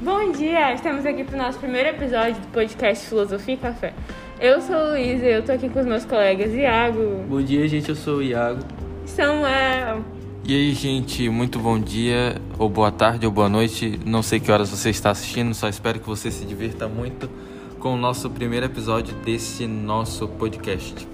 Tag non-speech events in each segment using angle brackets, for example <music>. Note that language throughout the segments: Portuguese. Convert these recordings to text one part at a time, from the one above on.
Bom dia, estamos aqui para o nosso primeiro episódio do podcast Filosofia e Café. Eu sou Luísa e eu tô aqui com os meus colegas Iago, Bom dia, gente. Eu sou o Iago. Samuel, E aí, gente, muito bom dia, ou boa tarde, ou boa noite. Não sei que horas você está assistindo, só espero que você se divirta muito com o nosso primeiro episódio desse nosso podcast.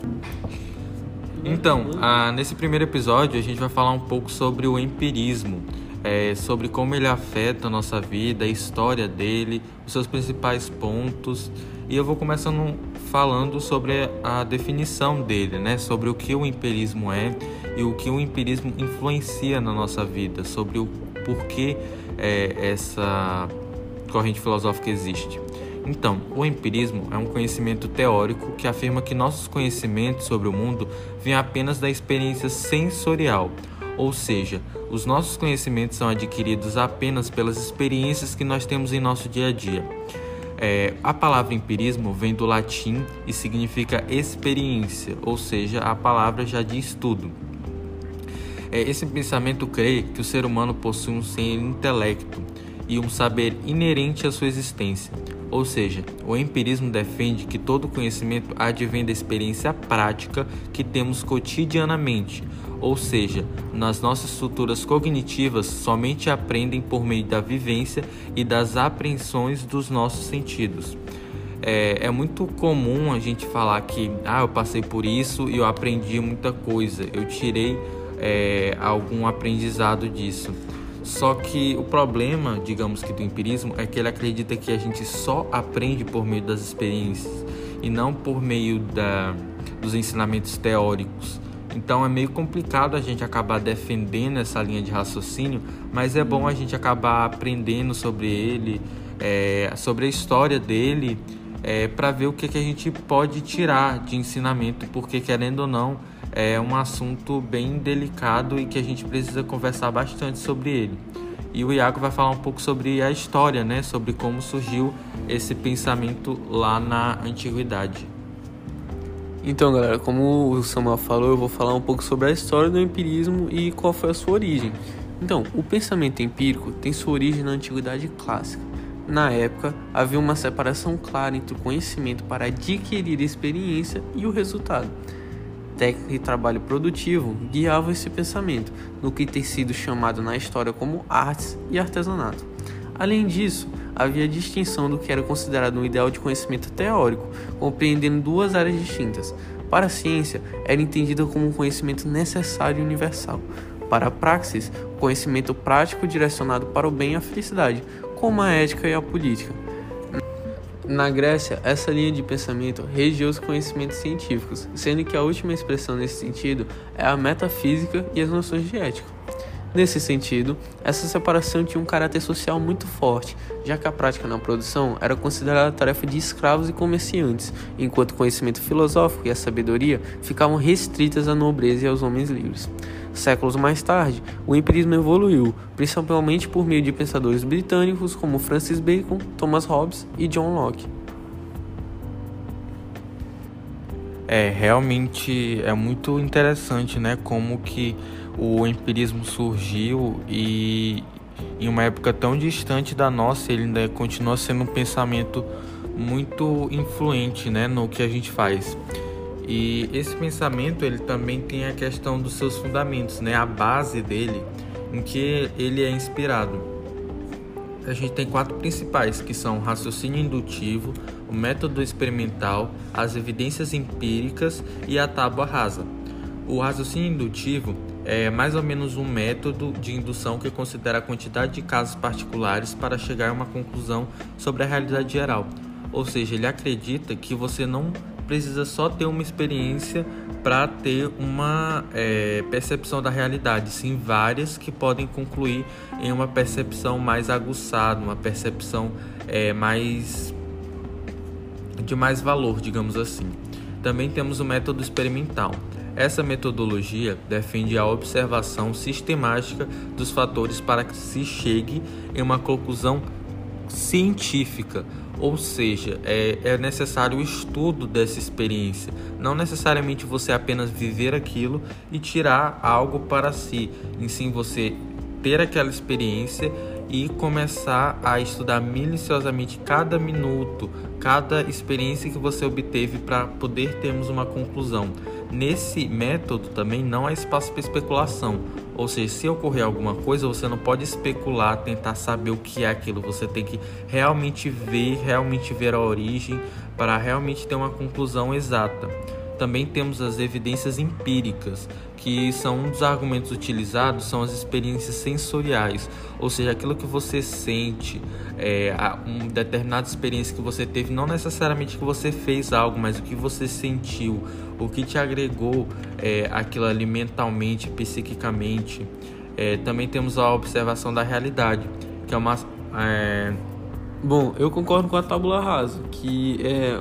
Então, ah, nesse primeiro episódio, a gente vai falar um pouco sobre o empirismo, é, sobre como ele afeta a nossa vida, a história dele, os seus principais pontos. E eu vou começando falando sobre a definição dele, né? Sobre o que o empirismo é e o que o empirismo influencia na nossa vida, sobre o porquê é, essa corrente filosófica existe. Então, o empirismo é um conhecimento teórico que afirma que nossos conhecimentos sobre o mundo vêm apenas da experiência sensorial, ou seja, os nossos conhecimentos são adquiridos apenas pelas experiências que nós temos em nosso dia a dia. É, a palavra empirismo vem do latim e significa experiência, ou seja, a palavra já diz tudo. É, esse pensamento crê que o ser humano possui um ser intelecto e um saber inerente à sua existência. Ou seja, o empirismo defende que todo conhecimento advém da experiência prática que temos cotidianamente, ou seja, nas nossas estruturas cognitivas somente aprendem por meio da vivência e das apreensões dos nossos sentidos. É, é, muito comum a gente falar que ah, eu passei por isso e eu aprendi muita coisa, eu tirei é, algum aprendizado disso. Só que o problema, digamos que do empirismo, é que ele acredita que a gente só aprende por meio das experiências e não por meio da, dos ensinamentos teóricos. Então é meio complicado a gente acabar defendendo essa linha de raciocínio, mas é bom a gente acabar aprendendo sobre ele, é, sobre a história dele, é, para ver o que, que a gente pode tirar de ensinamento, porque querendo ou não, é um assunto bem delicado e que a gente precisa conversar bastante sobre ele. E o Iago vai falar um pouco sobre a história, né? Sobre como surgiu esse pensamento lá na antiguidade. Então, galera, como o Samuel falou, eu vou falar um pouco sobre a história do empirismo e qual foi a sua origem. Então, o pensamento empírico tem sua origem na antiguidade clássica. Na época, havia uma separação clara entre o conhecimento para adquirir experiência e o resultado técnica e trabalho produtivo guiavam esse pensamento, no que tem sido chamado na história como artes e artesanato. Além disso, havia a distinção do que era considerado um ideal de conhecimento teórico, compreendendo duas áreas distintas. Para a ciência, era entendida como um conhecimento necessário e universal. Para a praxis, conhecimento prático direcionado para o bem e a felicidade, como a ética e a política. Na Grécia, essa linha de pensamento regia os conhecimentos científicos, sendo que a última expressão nesse sentido é a metafísica e as noções de ética. Nesse sentido, essa separação tinha um caráter social muito forte, já que a prática na produção era considerada tarefa de escravos e comerciantes, enquanto o conhecimento filosófico e a sabedoria ficavam restritas à nobreza e aos homens livres. Séculos mais tarde, o empirismo evoluiu, principalmente por meio de pensadores britânicos como Francis Bacon, Thomas Hobbes e John Locke. É, realmente é muito interessante, né, como que o empirismo surgiu e em uma época tão distante da nossa, ele ainda continua sendo um pensamento muito influente, né, no que a gente faz. E esse pensamento ele também tem a questão dos seus fundamentos, né? A base dele, em que ele é inspirado. A gente tem quatro principais, que são o raciocínio indutivo, o método experimental, as evidências empíricas e a tábua rasa. O raciocínio indutivo é mais ou menos um método de indução que considera a quantidade de casos particulares para chegar a uma conclusão sobre a realidade geral. Ou seja, ele acredita que você não precisa só ter uma experiência para ter uma é, percepção da realidade, sim várias que podem concluir em uma percepção mais aguçada, uma percepção é, mais de mais valor, digamos assim. Também temos o método experimental. Essa metodologia defende a observação sistemática dos fatores para que se chegue em uma conclusão científica, ou seja, é, é necessário o estudo dessa experiência, não necessariamente você apenas viver aquilo e tirar algo para si, em sim você ter aquela experiência e começar a estudar minuciosamente cada minuto, cada experiência que você obteve para poder termos uma conclusão. Nesse método também não há espaço para especulação, ou seja, se ocorrer alguma coisa, você não pode especular, tentar saber o que é aquilo, você tem que realmente ver, realmente ver a origem para realmente ter uma conclusão exata. Também temos as evidências empíricas, que são um dos argumentos utilizados são as experiências sensoriais, ou seja, aquilo que você sente, é, uma determinada experiência que você teve, não necessariamente que você fez algo, mas o que você sentiu, o que te agregou é, aquilo ali mentalmente, psiquicamente. É, também temos a observação da realidade, que é uma é, Bom, eu concordo com a tábula rasa, que, é,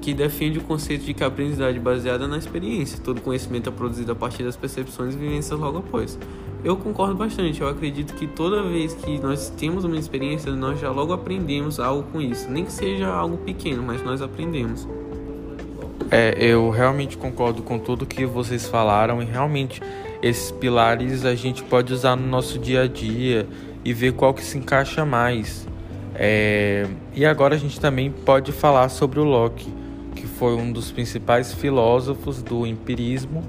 que defende o conceito de que a aprendizagem é baseada na experiência, todo conhecimento é produzido a partir das percepções e vivências logo após. Eu concordo bastante, eu acredito que toda vez que nós temos uma experiência, nós já logo aprendemos algo com isso, nem que seja algo pequeno, mas nós aprendemos. É, eu realmente concordo com tudo que vocês falaram e realmente esses pilares a gente pode usar no nosso dia a dia e ver qual que se encaixa mais. É, e agora a gente também pode falar sobre o Locke, que foi um dos principais filósofos do empirismo,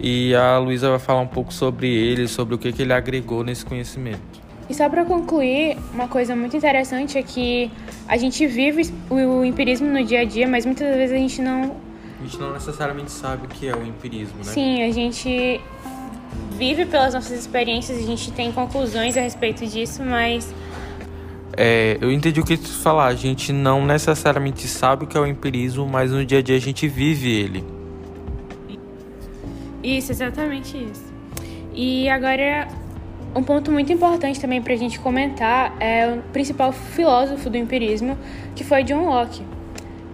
e a Luísa vai falar um pouco sobre ele, sobre o que, que ele agregou nesse conhecimento. E só para concluir, uma coisa muito interessante é que a gente vive o empirismo no dia a dia, mas muitas vezes a gente não. A gente não necessariamente sabe o que é o empirismo, né? Sim, a gente vive pelas nossas experiências, a gente tem conclusões a respeito disso, mas é, eu entendi o que tu falar. A gente não necessariamente sabe o que é o empirismo, mas no dia a dia a gente vive ele. Isso, exatamente isso. E agora, um ponto muito importante também para a gente comentar é o principal filósofo do empirismo, que foi John Locke.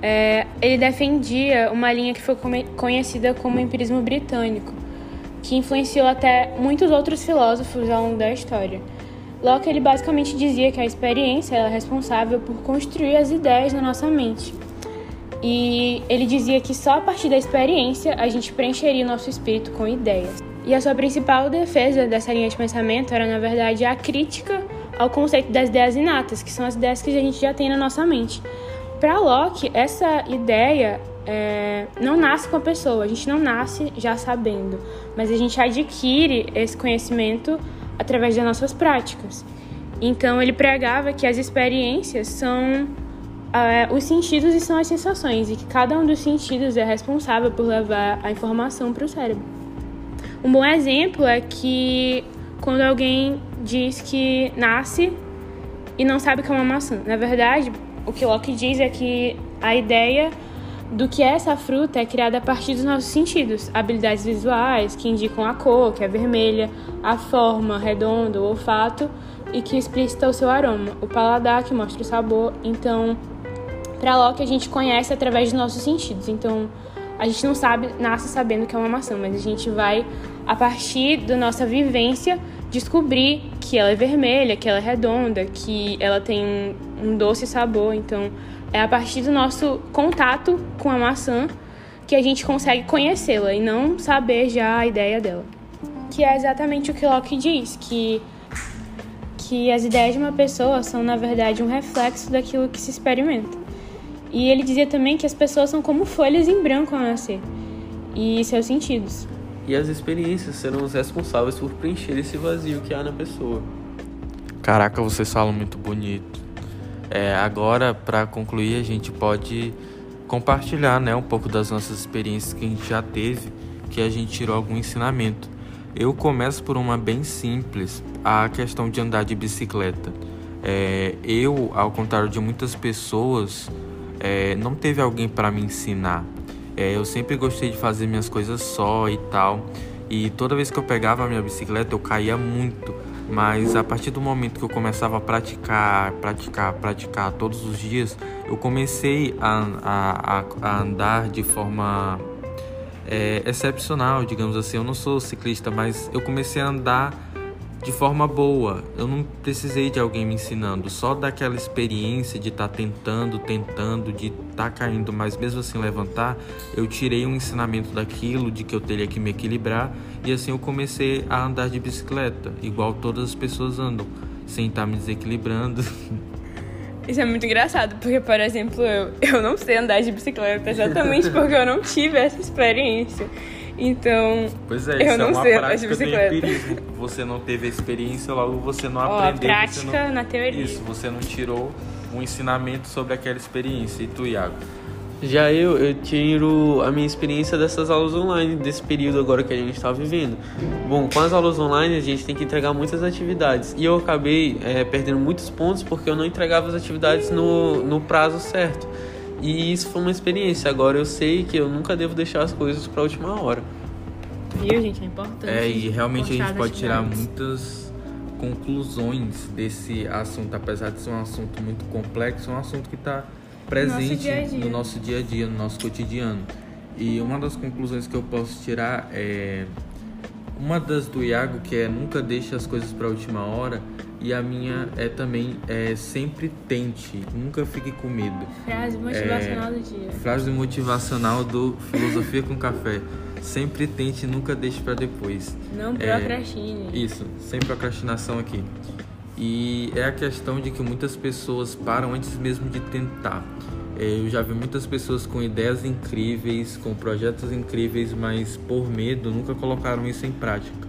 É, ele defendia uma linha que foi conhecida como empirismo britânico, que influenciou até muitos outros filósofos ao longo da história. Locke ele basicamente dizia que a experiência é responsável por construir as ideias na nossa mente. E ele dizia que só a partir da experiência a gente preencheria o nosso espírito com ideias. E a sua principal defesa dessa linha de pensamento era, na verdade, a crítica ao conceito das ideias inatas, que são as ideias que a gente já tem na nossa mente. Para Locke, essa ideia é, não nasce com a pessoa, a gente não nasce já sabendo, mas a gente adquire esse conhecimento através das nossas práticas. Então ele pregava que as experiências são é, os sentidos e são as sensações, e que cada um dos sentidos é responsável por levar a informação para o cérebro. Um bom exemplo é que quando alguém diz que nasce e não sabe que é uma maçã. Na verdade, o que Locke diz é que a ideia do que essa fruta é criada a partir dos nossos sentidos, habilidades visuais que indicam a cor, que é vermelha, a forma redonda, o olfato e que explicita o seu aroma, o paladar que mostra o sabor. Então, para Locke a gente conhece através dos nossos sentidos. Então, a gente não sabe, nasce sabendo que é uma maçã, mas a gente vai a partir da nossa vivência descobrir que ela é vermelha, que ela é redonda, que ela tem um doce sabor. Então, é a partir do nosso contato com a maçã que a gente consegue conhecê-la e não saber já a ideia dela. Que é exatamente o que Locke diz, que que as ideias de uma pessoa são na verdade um reflexo daquilo que se experimenta. E ele dizia também que as pessoas são como folhas em branco ao nascer e seus sentidos. E as experiências serão os responsáveis por preencher esse vazio que há na pessoa. Caraca, vocês falam muito bonito. É, agora, para concluir, a gente pode compartilhar né, um pouco das nossas experiências que a gente já teve, que a gente tirou algum ensinamento. Eu começo por uma bem simples, a questão de andar de bicicleta. É, eu, ao contrário de muitas pessoas, é, não teve alguém para me ensinar. É, eu sempre gostei de fazer minhas coisas só e tal. E toda vez que eu pegava a minha bicicleta, eu caía muito. Mas a partir do momento que eu começava a praticar, praticar, praticar todos os dias, eu comecei a, a, a andar de forma é, excepcional, digamos assim. Eu não sou ciclista, mas eu comecei a andar de forma boa. Eu não precisei de alguém me ensinando, só daquela experiência de estar tá tentando, tentando, de estar tá caindo, mas mesmo assim levantar, eu tirei um ensinamento daquilo, de que eu teria que me equilibrar, e assim eu comecei a andar de bicicleta, igual todas as pessoas andam, sem estar tá me desequilibrando. <laughs> Isso é muito engraçado, porque, por exemplo, eu, eu não sei andar de bicicleta exatamente porque eu não tive essa experiência. Então, pois é, eu não é sei andar de bicicleta. Você não teve a experiência, logo você não Ó, aprendeu. prática não... na teoria. Isso, você não tirou um ensinamento sobre aquela experiência. E tu, Iago? Já eu, eu tiro a minha experiência dessas aulas online, desse período agora que a gente está vivendo. Bom, com as aulas online a gente tem que entregar muitas atividades. E eu acabei é, perdendo muitos pontos porque eu não entregava as atividades no, no prazo certo. E isso foi uma experiência. Agora eu sei que eu nunca devo deixar as coisas para a última hora. Viu, gente? É importante. É, e realmente a gente pode tirar muitas conclusões desse assunto, apesar de ser um assunto muito complexo, é um assunto que está presente nosso dia -dia. no nosso dia a dia, no nosso cotidiano. E uma das conclusões que eu posso tirar é uma das do Iago que é nunca deixe as coisas para a última hora e a minha é também é sempre tente, nunca fique com medo. Frase motivacional é, do dia. Frase motivacional do Filosofia com Café. Sempre tente, nunca deixe para depois. Não procrastine. É, isso, sem procrastinação aqui. E é a questão de que muitas pessoas param antes mesmo de tentar. É, eu já vi muitas pessoas com ideias incríveis, com projetos incríveis, mas por medo nunca colocaram isso em prática.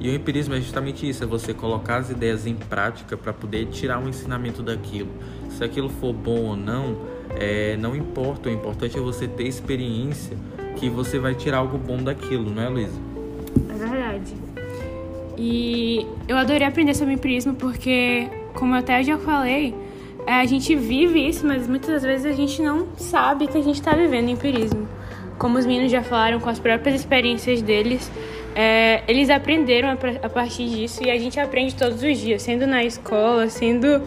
E o empirismo é justamente isso: é você colocar as ideias em prática para poder tirar um ensinamento daquilo. Se aquilo for bom ou não, é, não importa. O importante é você ter experiência que você vai tirar algo bom daquilo, não é, Luísa? É verdade. E eu adorei aprender sobre empirismo porque, como eu até já falei, é, a gente vive isso, mas muitas vezes a gente não sabe que a gente está vivendo empirismo. Como os meninos já falaram, com as próprias experiências deles, é, eles aprenderam a, a partir disso e a gente aprende todos os dias, sendo na escola, sendo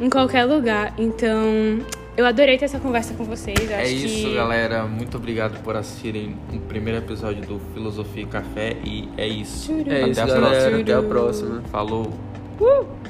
em qualquer lugar. Então, eu adorei ter essa conversa com vocês. é isso, que... galera. Muito obrigado por assistirem o primeiro episódio do Filosofia e Café. E é isso. É Até isso, a galera. Próxima. Até a próxima. Falou. Uh!